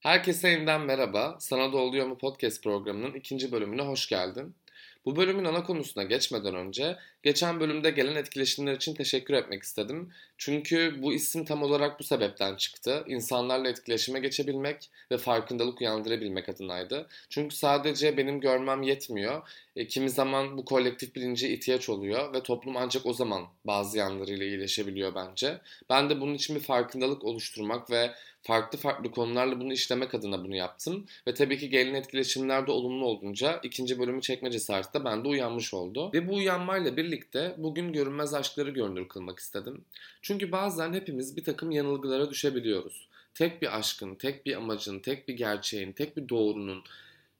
Herkese yeniden merhaba. Sana da oluyor mu podcast programının ikinci bölümüne hoş geldin. Bu bölümün ana konusuna geçmeden önce geçen bölümde gelen etkileşimler için teşekkür etmek istedim. Çünkü bu isim tam olarak bu sebepten çıktı. İnsanlarla etkileşime geçebilmek ve farkındalık uyandırabilmek adınaydı. Çünkü sadece benim görmem yetmiyor. E, kimi zaman bu kolektif bilince ihtiyaç oluyor ve toplum ancak o zaman bazı yanlarıyla iyileşebiliyor bence. Ben de bunun için bir farkındalık oluşturmak ve farklı farklı konularla bunu işlemek adına bunu yaptım. Ve tabii ki gelen etkileşimler de olumlu olunca ikinci bölümü çekme cesareti de bende uyanmış oldu. Ve bu uyanmayla birlikte bugün görünmez aşkları görünür kılmak istedim. Çünkü bazen hepimiz bir takım yanılgılara düşebiliyoruz. Tek bir aşkın, tek bir amacın, tek bir gerçeğin, tek bir doğrunun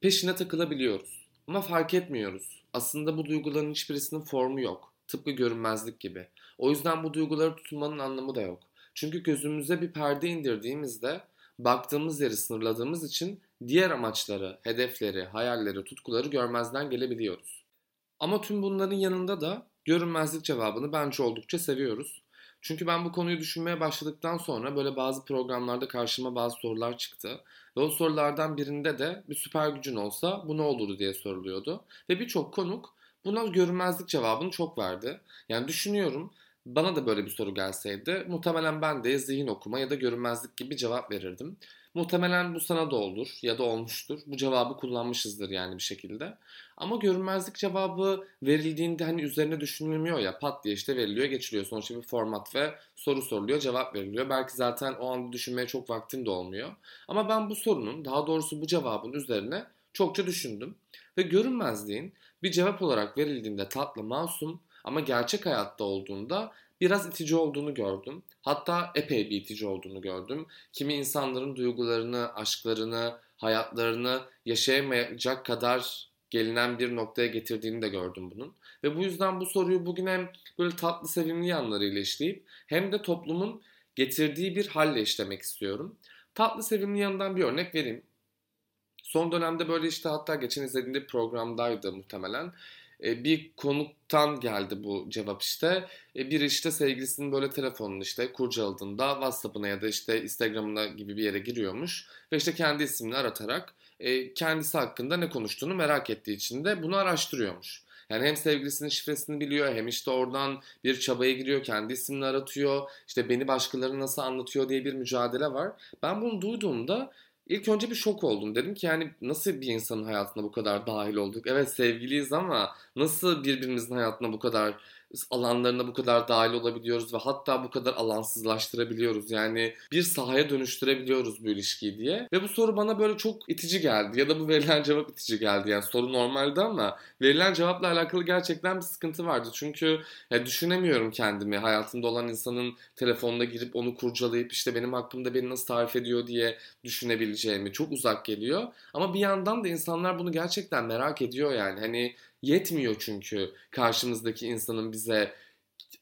peşine takılabiliyoruz. Ama fark etmiyoruz. Aslında bu duyguların hiçbirisinin formu yok. Tıpkı görünmezlik gibi. O yüzden bu duyguları tutulmanın anlamı da yok. Çünkü gözümüze bir perde indirdiğimizde baktığımız yeri sınırladığımız için diğer amaçları, hedefleri, hayalleri, tutkuları görmezden gelebiliyoruz. Ama tüm bunların yanında da görünmezlik cevabını bence oldukça seviyoruz. Çünkü ben bu konuyu düşünmeye başladıktan sonra böyle bazı programlarda karşıma bazı sorular çıktı. Ve o sorulardan birinde de bir süper gücün olsa bu ne olurdu diye soruluyordu. Ve birçok konuk buna görünmezlik cevabını çok verdi. Yani düşünüyorum bana da böyle bir soru gelseydi muhtemelen ben de zihin okuma ya da görünmezlik gibi cevap verirdim. Muhtemelen bu sana da olur ya da olmuştur. Bu cevabı kullanmışızdır yani bir şekilde. Ama görünmezlik cevabı verildiğinde hani üzerine düşünülmüyor ya pat diye işte veriliyor geçiliyor. Sonuçta bir format ve soru soruluyor cevap veriliyor. Belki zaten o anda düşünmeye çok vaktin de olmuyor. Ama ben bu sorunun daha doğrusu bu cevabın üzerine çokça düşündüm. Ve görünmezliğin bir cevap olarak verildiğinde tatlı, masum ama gerçek hayatta olduğunda biraz itici olduğunu gördüm. Hatta epey bir itici olduğunu gördüm. Kimi insanların duygularını, aşklarını, hayatlarını yaşayamayacak kadar gelinen bir noktaya getirdiğini de gördüm bunun. Ve bu yüzden bu soruyu bugün hem böyle tatlı sevimli yanlarıyla işleyip hem de toplumun getirdiği bir halle işlemek istiyorum. Tatlı sevimli yanından bir örnek vereyim. Son dönemde böyle işte hatta geçen izlediğimde programdaydı muhtemelen. E, bir konuktan geldi bu cevap işte. E, bir işte sevgilisinin böyle telefonunu işte kurcaladığında WhatsApp'ına ya da işte Instagram'ına gibi bir yere giriyormuş. Ve işte kendi ismini aratarak e, kendisi hakkında ne konuştuğunu merak ettiği için de bunu araştırıyormuş. Yani hem sevgilisinin şifresini biliyor hem işte oradan bir çabaya giriyor, kendi ismini aratıyor. İşte beni başkaları nasıl anlatıyor diye bir mücadele var. Ben bunu duyduğumda İlk önce bir şok oldum. Dedim ki yani nasıl bir insanın hayatına bu kadar dahil olduk? Evet sevgiliyiz ama nasıl birbirimizin hayatına bu kadar alanlarına bu kadar dahil olabiliyoruz ve hatta bu kadar alansızlaştırabiliyoruz. Yani bir sahaya dönüştürebiliyoruz bu ilişkiyi diye. Ve bu soru bana böyle çok itici geldi ya da bu verilen cevap itici geldi. Yani soru normaldi ama verilen cevapla alakalı gerçekten bir sıkıntı vardı. Çünkü ya düşünemiyorum kendimi hayatımda olan insanın telefonuna girip onu kurcalayıp işte benim hakkımda beni nasıl tarif ediyor diye düşünebileceğimi çok uzak geliyor. Ama bir yandan da insanlar bunu gerçekten merak ediyor yani. Hani Yetmiyor çünkü karşımızdaki insanın bize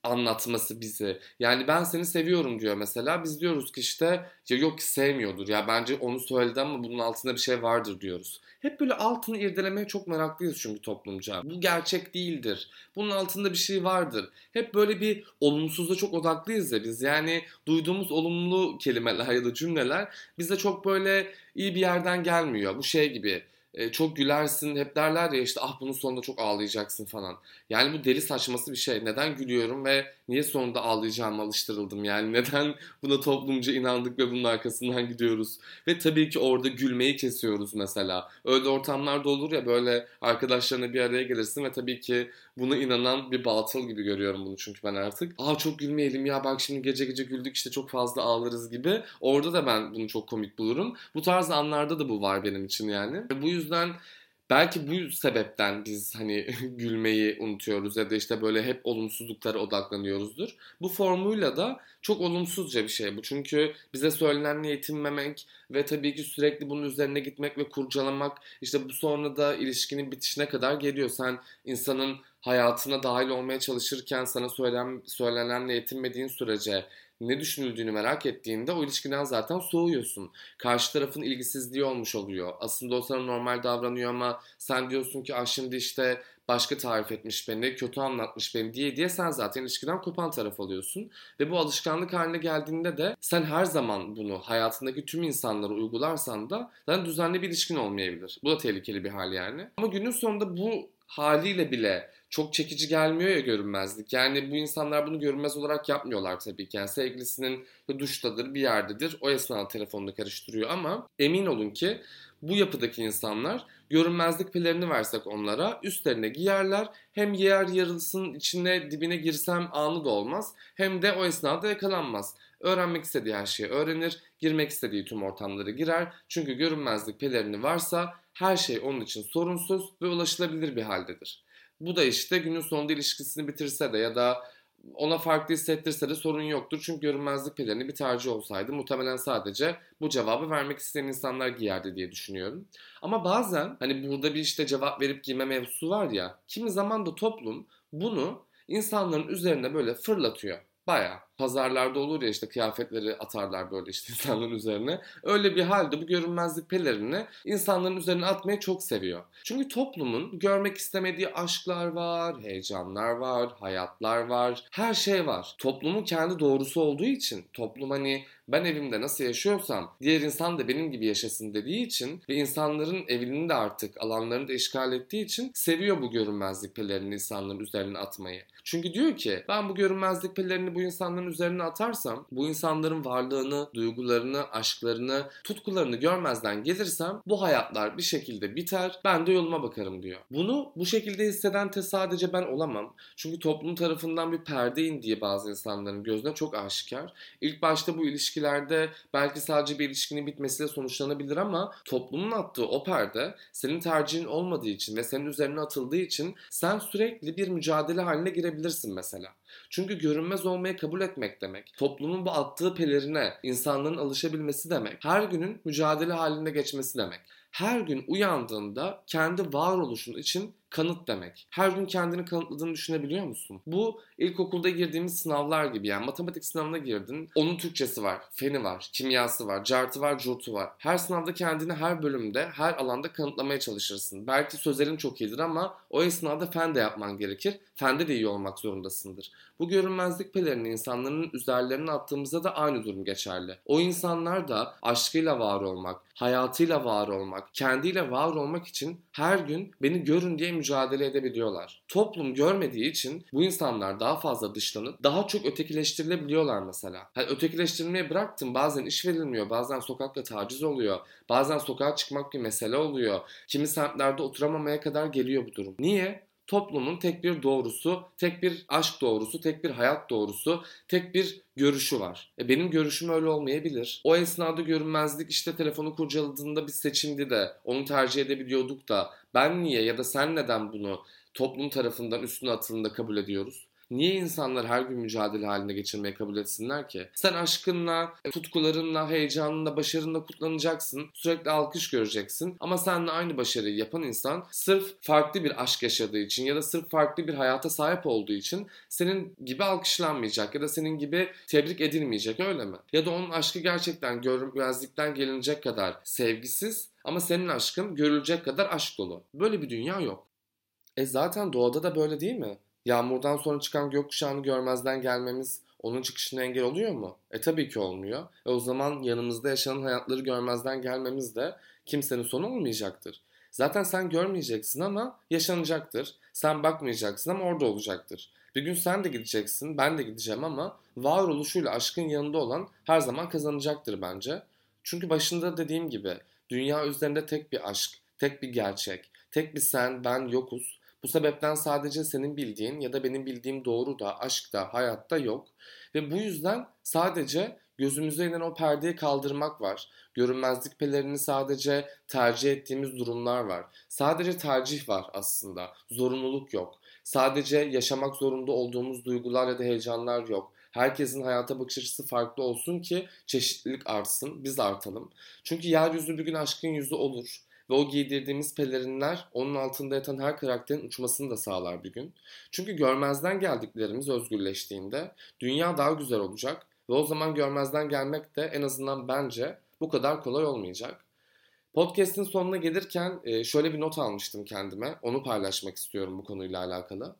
anlatması bizi. Yani ben seni seviyorum diyor mesela. Biz diyoruz ki işte ya yok sevmiyordur. Ya bence onu söyledi ama bunun altında bir şey vardır diyoruz. Hep böyle altını irdelemeye çok meraklıyız çünkü toplumca. Bu gerçek değildir. Bunun altında bir şey vardır. Hep böyle bir olumsuzda çok odaklıyız ya biz. Yani duyduğumuz olumlu kelimeler ya da cümleler bize çok böyle iyi bir yerden gelmiyor. Bu şey gibi e, çok gülersin hep derler ya işte ah bunun sonunda çok ağlayacaksın falan. Yani bu deli saçması bir şey. Neden gülüyorum ve niye sonunda ağlayacağım alıştırıldım yani neden buna toplumca inandık ve bunun arkasından gidiyoruz. Ve tabii ki orada gülmeyi kesiyoruz mesela. Öyle ortamlarda olur ya böyle arkadaşlarına bir araya gelirsin ve tabii ki buna inanan bir batıl gibi görüyorum bunu çünkü ben artık. Aa çok gülmeyelim ya bak şimdi gece gece güldük işte çok fazla ağlarız gibi. Orada da ben bunu çok komik bulurum. Bu tarz anlarda da bu var benim için yani. Ve bu yüzden belki bu sebepten biz hani gülmeyi unutuyoruz ya da işte böyle hep olumsuzluklara odaklanıyoruzdur. Bu formuyla da çok olumsuzca bir şey bu. Çünkü bize söylenenle yetinmemek ve tabii ki sürekli bunun üzerine gitmek ve kurcalamak işte bu sonra da ilişkinin bitişine kadar geliyor. Sen insanın hayatına dahil olmaya çalışırken sana söylenen, söylenenle yetinmediğin sürece ne düşünüldüğünü merak ettiğinde o ilişkiden zaten soğuyorsun. Karşı tarafın ilgisizliği olmuş oluyor. Aslında o sana normal davranıyor ama sen diyorsun ki ah şimdi işte başka tarif etmiş beni, kötü anlatmış beni diye diye sen zaten ilişkiden kopan taraf oluyorsun. Ve bu alışkanlık haline geldiğinde de sen her zaman bunu hayatındaki tüm insanlara uygularsan da zaten düzenli bir ilişkin olmayabilir. Bu da tehlikeli bir hal yani. Ama günün sonunda bu haliyle bile çok çekici gelmiyor ya görünmezlik. Yani bu insanlar bunu görünmez olarak yapmıyorlar tabii ki. Yani sevgilisinin duştadır, bir yerdedir. O esnada telefonunu karıştırıyor ama emin olun ki bu yapıdaki insanlar görünmezlik pelerini versek onlara üstlerine giyerler. Hem yer yarılsın içine dibine girsem anı da olmaz hem de o esnada yakalanmaz. Öğrenmek istediği her şeyi öğrenir, girmek istediği tüm ortamlara girer. Çünkü görünmezlik pelerini varsa her şey onun için sorunsuz ve ulaşılabilir bir haldedir. Bu da işte günün sonunda ilişkisini bitirse de ya da ona farklı hissettirse de sorun yoktur. Çünkü görünmezlik pelerini bir tercih olsaydı muhtemelen sadece bu cevabı vermek isteyen insanlar giyerdi diye düşünüyorum. Ama bazen hani burada bir işte cevap verip giyme mevzusu var ya kimi zaman da toplum bunu insanların üzerine böyle fırlatıyor. Baya pazarlarda olur ya işte kıyafetleri atarlar böyle işte insanların üzerine. Öyle bir halde bu görünmezlik pelerini insanların üzerine atmayı çok seviyor. Çünkü toplumun görmek istemediği aşklar var, heyecanlar var, hayatlar var, her şey var. Toplumun kendi doğrusu olduğu için toplum hani ben evimde nasıl yaşıyorsam diğer insan da benim gibi yaşasın dediği için ve insanların evini de artık alanlarını da işgal ettiği için seviyor bu görünmezlik pelerini insanların üzerine atmayı. Çünkü diyor ki ben bu görünmezlik pelerini bu insanların üzerine atarsam bu insanların varlığını, duygularını, aşklarını, tutkularını görmezden gelirsem bu hayatlar bir şekilde biter. Ben de yoluma bakarım diyor. Bunu bu şekilde hisseden sadece ben olamam. Çünkü toplum tarafından bir perde indiği bazı insanların gözüne çok aşikar. İlk başta bu ilişkilerde belki sadece bir ilişkinin bitmesiyle sonuçlanabilir ama toplumun attığı o perde senin tercihin olmadığı için ve senin üzerine atıldığı için sen sürekli bir mücadele haline girebilirsin mesela. Çünkü görünmez olmayı kabul etmek demek. Toplumun bu attığı pelerine insanların alışabilmesi demek. Her günün mücadele halinde geçmesi demek. Her gün uyandığında kendi varoluşun için kanıt demek. Her gün kendini kanıtladığını düşünebiliyor musun? Bu ilkokulda girdiğimiz sınavlar gibi yani matematik sınavına girdin. Onun Türkçesi var, feni var, kimyası var, cartı var, curtu var. Her sınavda kendini her bölümde, her alanda kanıtlamaya çalışırsın. Belki sözelin çok iyidir ama o esnada fen de yapman gerekir. Fende de iyi olmak zorundasındır. Bu görünmezlik pelerini insanların üzerlerine attığımızda da aynı durum geçerli. O insanlar da aşkıyla var olmak, hayatıyla var olmak, kendiyle var olmak için her gün beni görün diye mücadele edebiliyorlar. Toplum görmediği için bu insanlar daha fazla dışlanıp daha çok ötekileştirilebiliyorlar mesela. Hani ötekileştirilmeye bıraktım bazen iş verilmiyor, bazen sokakta taciz oluyor, bazen sokağa çıkmak bir mesele oluyor. Kimi semtlerde oturamamaya kadar geliyor bu durum. Niye? toplumun tek bir doğrusu, tek bir aşk doğrusu, tek bir hayat doğrusu, tek bir görüşü var. E benim görüşüm öyle olmayabilir. O esnada görünmezlik işte telefonu kurcaladığında bir seçimdi de onu tercih edebiliyorduk da ben niye ya da sen neden bunu toplum tarafından üstüne atıldığında kabul ediyoruz? Niye insanlar her gün mücadele halinde geçirmeyi kabul etsinler ki? Sen aşkınla, tutkularınla, heyecanınla, başarınla kutlanacaksın. Sürekli alkış göreceksin. Ama seninle aynı başarıyı yapan insan sırf farklı bir aşk yaşadığı için ya da sırf farklı bir hayata sahip olduğu için senin gibi alkışlanmayacak ya da senin gibi tebrik edilmeyecek öyle mi? Ya da onun aşkı gerçekten görünmezlikten gelinecek kadar sevgisiz ama senin aşkın görülecek kadar aşk dolu. Böyle bir dünya yok. E zaten doğada da böyle değil mi? Yağmurdan sonra çıkan gökkuşağını görmezden gelmemiz onun çıkışına engel oluyor mu? E tabii ki olmuyor. E o zaman yanımızda yaşanan hayatları görmezden gelmemiz de kimsenin sonu olmayacaktır. Zaten sen görmeyeceksin ama yaşanacaktır. Sen bakmayacaksın ama orada olacaktır. Bir gün sen de gideceksin, ben de gideceğim ama varoluşuyla aşkın yanında olan her zaman kazanacaktır bence. Çünkü başında dediğim gibi dünya üzerinde tek bir aşk, tek bir gerçek, tek bir sen, ben yokuz bu sebepten sadece senin bildiğin ya da benim bildiğim doğru da, aşk da, hayatta yok. Ve bu yüzden sadece gözümüze inen o perdeyi kaldırmak var. Görünmezlik pelerini sadece tercih ettiğimiz durumlar var. Sadece tercih var aslında. Zorunluluk yok. Sadece yaşamak zorunda olduğumuz duygular ya da heyecanlar yok. Herkesin hayata bakış açısı farklı olsun ki çeşitlilik artsın, biz artalım. Çünkü yeryüzü bir gün aşkın yüzü olur ve o giydirdiğimiz pelerinler onun altında yatan her karakterin uçmasını da sağlar bir gün. Çünkü görmezden geldiklerimiz özgürleştiğinde dünya daha güzel olacak ve o zaman görmezden gelmek de en azından bence bu kadar kolay olmayacak. Podcast'in sonuna gelirken e, şöyle bir not almıştım kendime. Onu paylaşmak istiyorum bu konuyla alakalı.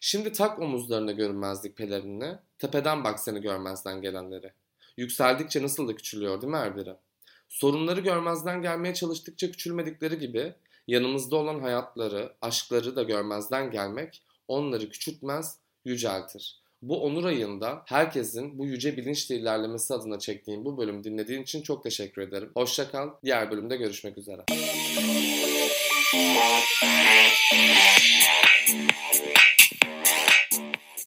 Şimdi tak omuzlarına görünmezlik pelerinine, tepeden bak seni görmezden gelenleri. Yükseldikçe nasıl da küçülüyor değil mi her biri? Sorunları görmezden gelmeye çalıştıkça küçülmedikleri gibi yanımızda olan hayatları, aşkları da görmezden gelmek onları küçültmez, yüceltir. Bu onur ayında herkesin bu yüce bilinçle ilerlemesi adına çektiğim bu bölümü dinlediğin için çok teşekkür ederim. Hoşçakal. Diğer bölümde görüşmek üzere.